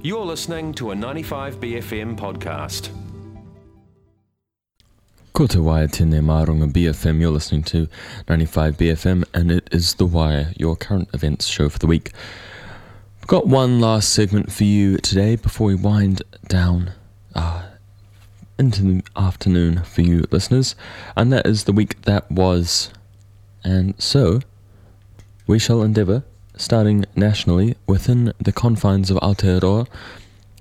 You're listening to a 95BFM podcast. Ko te waia tēnei Marunga BFM, you're listening to 95BFM, and it is The Wire, your current events show for the week. We've got one last segment for you today before we wind down uh, into the afternoon for you listeners, and that is the week that was. And so, we shall endeavour, starting nationally within the confines of Aotearoa,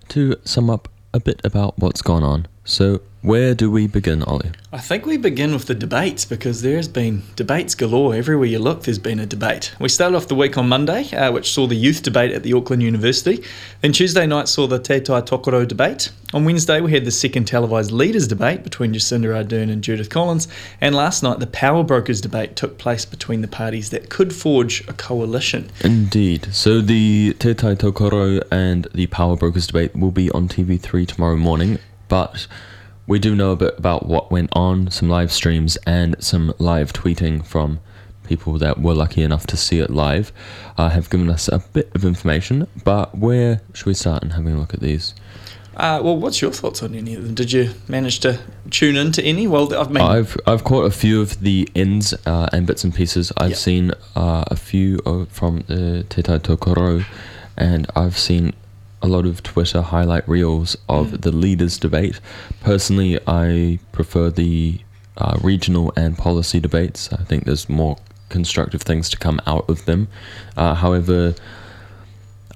to sum up a bit about what's gone on. So, where do we begin, Ollie? I think we begin with the debates because there's been debates galore. Everywhere you look, there's been a debate. We started off the week on Monday, uh, which saw the youth debate at the Auckland University. Then Tuesday night saw the Te Tai Tokerau debate. On Wednesday, we had the second televised leaders debate between Jacinda Ardern and Judith Collins. And last night, the power brokers debate took place between the parties that could forge a coalition. Indeed. So the Te Tai Tokerau and the Power Brokers debate will be on TV3 tomorrow morning, but we do know a bit about what went on, some live streams, and some live tweeting from people that were lucky enough to see it live uh, have given us a bit of information. But where should we start in having a look at these? Uh, well, what's your thoughts on any of them? Did you manage to tune in to any? Well, I've made. I've I've caught a few of the ends uh, and bits and pieces. I've Yep. seen uh, a few of, from the Te Tai Tokerau, and I've seen a lot of Twitter highlight reels of Mm. the leaders debate. Personally, I prefer the uh, regional and policy debates. I think there's more constructive things to come out of them. Uh, however,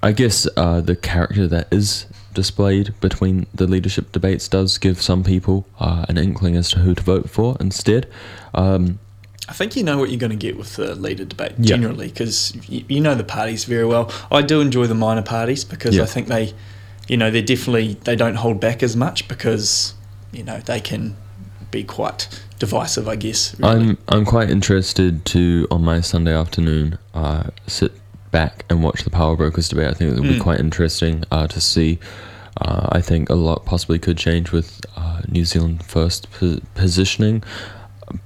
I guess uh, the character that is displayed between the leadership debates does give some people uh, an inkling as to who to vote for instead. Um, I think you know what you're going to get with the leader debate Yeah. generally because you, you know the parties very well. I do enjoy the minor parties because Yeah. I think they, you know, they're definitely they don't hold back as much because you know they can be quite divisive. I guess. Really. I'm I'm quite interested to on my Sunday afternoon uh, sit back and watch the Power Brokers debate. I think it would be Mm. quite interesting uh, to see. Uh, I think a lot possibly could change with uh, New Zealand first po- positioning,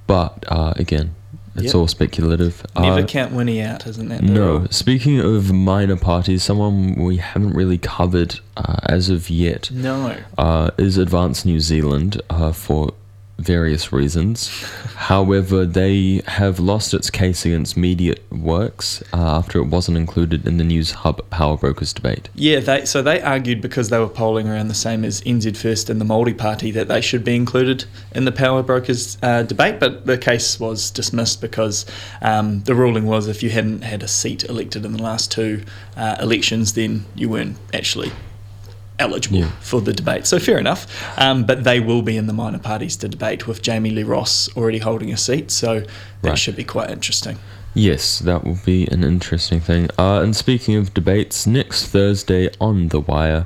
but uh, again, it's Yep. all speculative. Never Uh, count Winnie out, isn't that? No. rule? Speaking of minor parties, someone we haven't really covered uh, as of yet No. uh, is Advance New Zealand uh, for various reasons. However, they have lost its case against Media Works uh, after it wasn't included in the Newshub Power Brokers debate. Yeah, they so they argued because they were polling around the same as NZ First and the Māori Party that they should be included in the power brokers uh, debate, but the case was dismissed because um, the ruling was if you hadn't had a seat elected in the last two uh, elections, then you weren't actually eligible Yeah. for the debate. So fair enough, um, but they will be in the minor parties to debate with Jami-Lee Ross already holding a seat, so that Right. should be quite interesting. Yes, that will be an interesting thing. Uh, and speaking of debates, next Thursday on The Wire,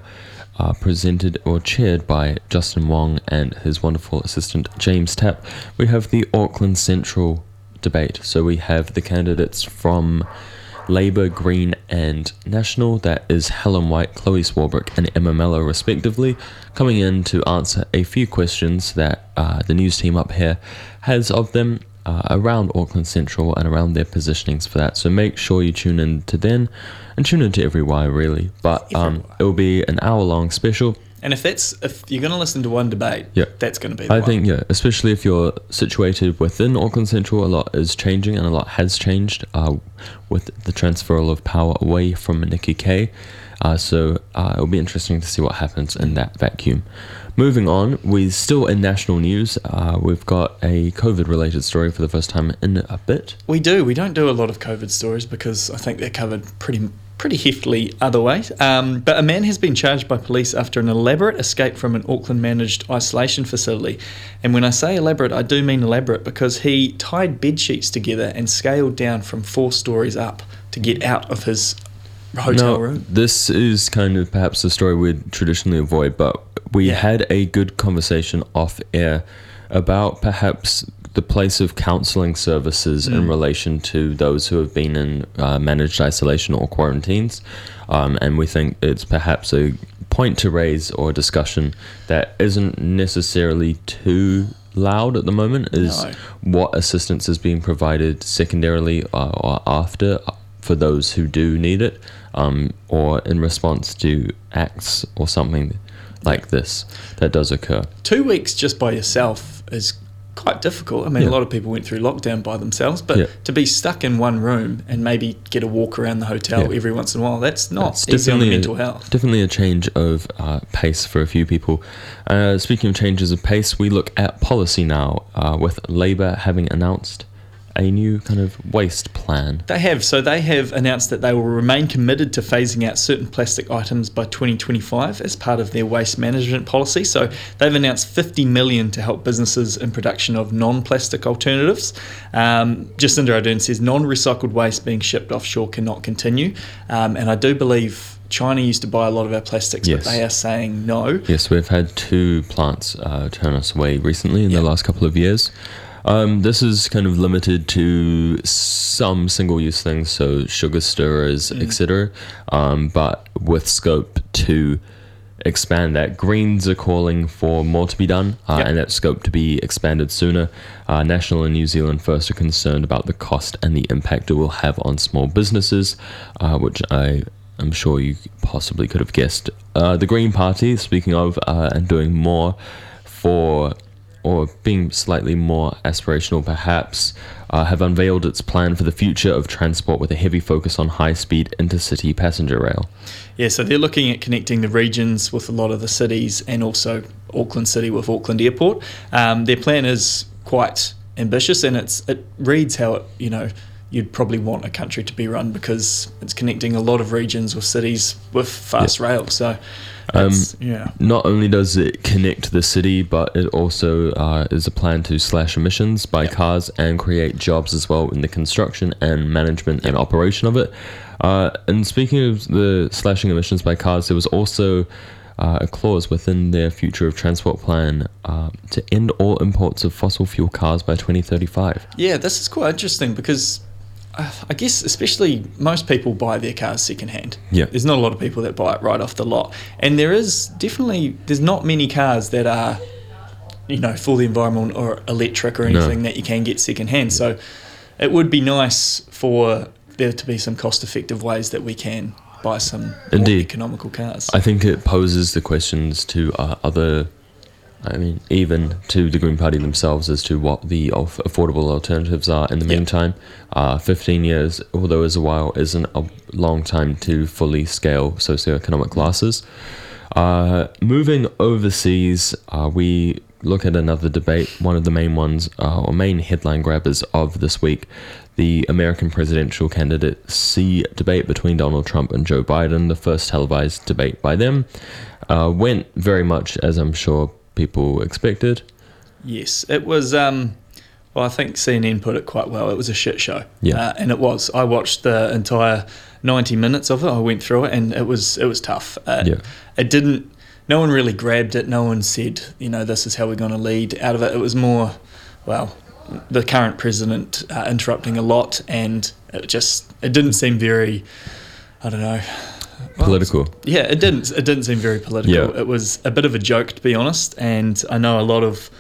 uh, presented or chaired by Justin Wong and his wonderful assistant James Tapp, we have the Auckland Central debate. So we have the candidates from Labour, Green, and National. That is Helen White, Chloe Swarbrick, and Emma Mellow, respectively, coming in to answer a few questions that uh, the news team up here has of them uh, around Auckland Central and around their positionings for that. So make sure you tune in to then and tune in to every wire, really. But um, it will be an hour long special. And if that's if you're going to listen to one debate, Yeah. that's going to be. The I one. think, yeah, especially if you're situated within Auckland Central, a lot is changing and a lot has changed uh, with the transfer of power away from Nikki Kaye. Uh, so uh, it'll be interesting to see what happens in that vacuum. Moving on, we're still in national news. Uh, we've got a COVID related story for the first time in a bit. We do. We don't do a lot of COVID stories because I think they're covered pretty pretty heftily other ways. Um, but a man has been charged by police after an elaborate escape from an Auckland managed isolation facility. And when I say elaborate, I do mean elaborate because he tied bed sheets together and scaled down from four stories up to get out of his hotel Now, room. This is kind of perhaps the story we'd traditionally avoid, but we Yeah. had a good conversation off air about perhaps the place of counselling services in Mm. relation to those who have been in uh, managed isolation or quarantines. Um, and we think it's perhaps a point to raise or a discussion that isn't necessarily too loud at the moment is No. what assistance is being provided secondarily uh, or after uh, for those who do need it. um, or in response to acts or something like this that does occur. Two weeks just by yourself is quite difficult. I mean, Yeah. a lot of people went through lockdown by themselves, but Yeah. to be stuck in one room and maybe get a walk around the hotel Yeah. every once in a while, that's not It's easy on mental a, health. Definitely a change of uh, pace for a few people. Uh, speaking of changes of pace, we look at policy now, uh, with Labour having announced a new kind of waste plan. They have. So they have announced that they will remain committed to phasing out certain plastic items by 2025 as part of their waste management policy. So they've announced 50 million to help businesses in production of non-plastic alternatives. Um, Jacinda Ardern says non-recycled waste being shipped offshore cannot continue, um, and I do believe. China used to buy a lot of our plastics, Yes. but they are saying no. Yes, we've had two plants uh, turn us away recently in Yeah. the last couple of years. Um, this is kind of limited to some single-use things, so sugar stirrers, Mm. etc. Um, but with scope to expand that, Greens are calling for more to be done, uh, Yep. and that scope to be expanded sooner. Uh, National and New Zealand First are concerned about the cost and the impact it will have on small businesses, uh, which I am sure you possibly could have guessed. Uh, the Green Party, speaking of, uh, and doing more for, or being slightly more aspirational perhaps, uh, have unveiled its plan for the future of transport with a heavy focus on high speed intercity passenger rail. Yeah, so they're looking at connecting the regions with a lot of the cities and also Auckland City with Auckland Airport. Um, their plan is quite ambitious and it's it reads how it, you know you'd probably want a country to be run because it's connecting a lot of regions with cities with fast rail. So, it's, yeah, Not only does it connect the city, but it also uh, is a plan to slash emissions by Yep. cars and create jobs as well in the construction and management and operation of it. Uh, and speaking of the slashing emissions by cars, there was also uh, a clause within their future of transport plan uh, to end all imports of fossil fuel cars by 2035. yeah, this is quite interesting because. I guess especially most people buy their cars secondhand. Yeah. There's not a lot of people that buy it right off the lot. And there is definitely there's not many cars that are you know, for the environment or electric or No. anything that you can get secondhand. So it would be nice for there to be some cost effective ways that we can buy some more Indeed. economical cars. I think it poses the questions to uh, other, I mean, even to the Green Party themselves as to what the of- affordable alternatives are. In the Yeah. meantime, uh, 15 years, although is a while, isn't a long time to fully scale socioeconomic classes. Uh, moving overseas, uh, we look at another debate, one of the main ones, uh, or main headline grabbers of this week the American presidential candidate C debate between Donald Trump and Joe Biden, the first televised debate by them, uh, went very much as I'm sure people expected. Yes, it was. Um, well, I think CNN put it quite well. It was a shit show. Yeah. uh, and it was. I watched the entire ninety minutes of it. I went through it, and it was it was tough. Uh, Yeah. It didn't. No one really grabbed it. No one said, you know, this is how we're going to lead out of it. It was more, well, the current president uh, interrupting a lot, and it just it didn't seem very. I don't know. Political. yeah, it didn't. It didn't seem very political. Yeah. It was a bit of a joke, to be honest. And I know a lot of,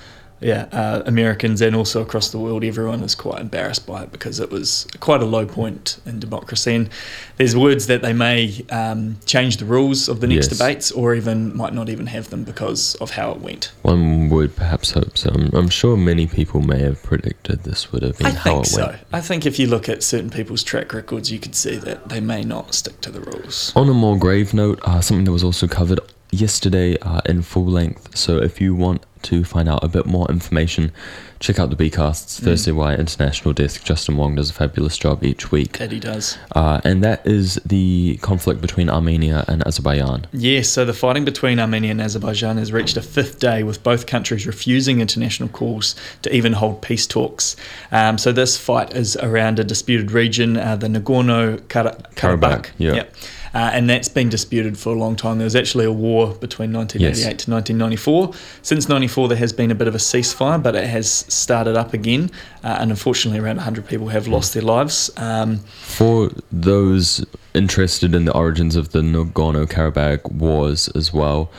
yeah, uh, Americans and also across the world, everyone is quite embarrassed by it because it was quite a low point in democracy. And there's words that they may um, change the rules of the next Yes. debates, or even might not even have them because of how it went. One would perhaps hope so. I'm, I'm sure many people may have predicted this would have been I how think it so. went. I think if you look at certain people's track records, you could see that they may not stick to the rules. On a more grave note, uh, something that was also covered yesterday uh, in full length. So if you want to find out a bit more information, check out the Bcast's Thursday Wire International Desk. Justin Wong does a fabulous job each week. That he does. Uh, and that is the conflict between Armenia and Azerbaijan. Yes, so the fighting between Armenia and Azerbaijan has reached a fifth day, with both countries refusing international calls to even hold peace talks. Um, so this fight is around a disputed region, uh, the Nagorno Karabakh. Karabakh, yeah. Yep. Uh, and that's been disputed for a long time. There was actually a war between 1988 Yes. to 1994. Since 94, there has been a bit of a ceasefire, but it has started up again. Uh, and unfortunately, around 100 people have lost their lives. Um, For those interested in the origins of the Nagorno Karabakh wars as well,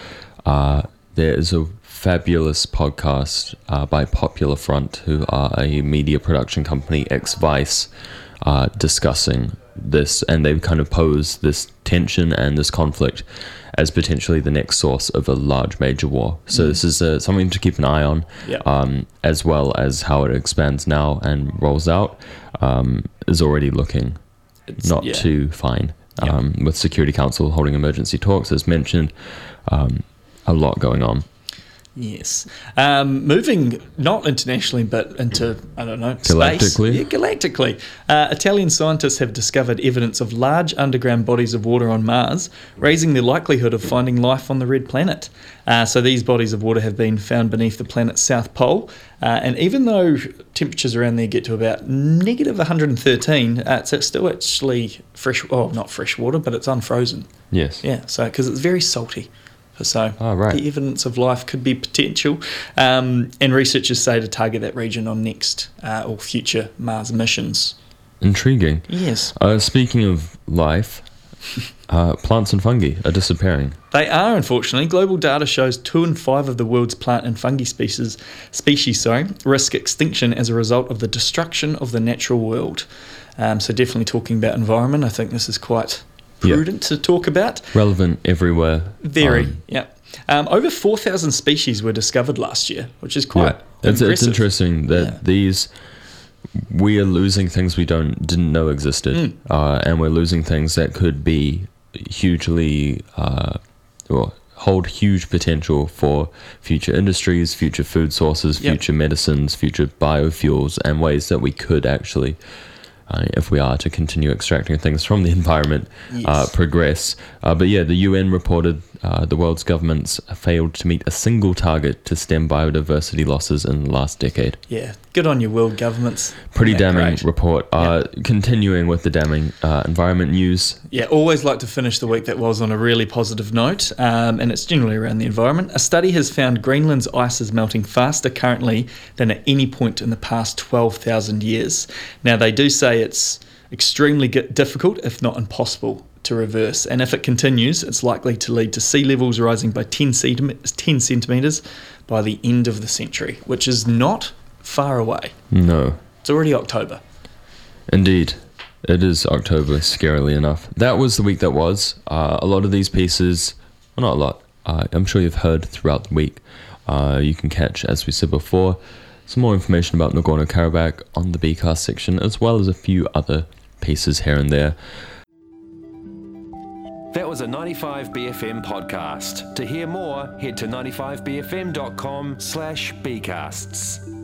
uh, there is a fabulous podcast uh, by Popular Front, who are a media production company, ex Vice, uh, discussing this and they kind of pose this tension and this conflict as potentially the next source of a large major war. So this is uh, something to keep an eye on, um, as well as how it expands now and rolls out. Um, is already looking It's- not yeah. too fine. Um, with Security Council holding emergency talks, as mentioned, um, a lot going on. Yes. Um, moving not internationally, but into, I don't know, space. Galactically? Yeah, galactically. Uh, Italian scientists have discovered evidence of large underground bodies of water on Mars, raising the likelihood of finding life on the red planet. Uh, so these bodies of water have been found beneath the planet's south pole. Uh, and even though temperatures around there get to about negative 113, uh, it's still actually fresh, oh, not fresh water, but it's unfrozen. Yes. Yeah, so because it's very salty. So Ah, right. the evidence of life could be potential. Um, and researchers say to target that region on next uh, or future Mars missions. Intriguing. Yes. Uh, speaking of life, uh, plants and fungi are disappearing. They are, unfortunately. Global data shows two in five of the world's plant and fungi species, species sorry, risk extinction as a result of the destruction of the natural world. Um, so definitely talking about environment. I think this is quite Yeah. prudent to talk about. Relevant everywhere. Very, Um, yeah. Um, over 4,000 species were discovered last year, which is quite yeah. It's, it's interesting that Yeah. these we are losing things we don't didn't know existed, Mm. uh, and we're losing things that could be hugely uh, or hold huge potential for future industries, future food sources, Yep. future medicines, future biofuels, and ways that we could actually. Uh, if we are to continue extracting things from the environment, uh, Yes. progress. Uh, but yeah, the UN reported uh, the world's governments failed to meet a single target to stem biodiversity losses in the last decade. Yeah, good on your world governments. Pretty Isn't damning great? report. Uh, Continuing with the damning uh, environment news. Yeah, always like to finish the week that was on a really positive note, um, and it's generally around the environment. A study has found Greenland's ice is melting faster currently than at any point in the past 12,000 years. Now, they do say it's extremely difficult, if not impossible, to reverse, and if it continues, it's likely to lead to sea levels rising by 10, centimet- 10 centimetres by the end of the century, which is not far away. No, It's already October. indeed. It is October, scarily enough. That was the week that was. Uh, a lot of these pieces, well, not a lot, uh, I'm sure you've heard throughout the week. Uh, you can catch, as we said before, some more information about Nagorno Karabakh on the BCAST section, as well as a few other pieces here and there. Was a 95BFM podcast. To hear more, head to 95BFM.com slash bcasts.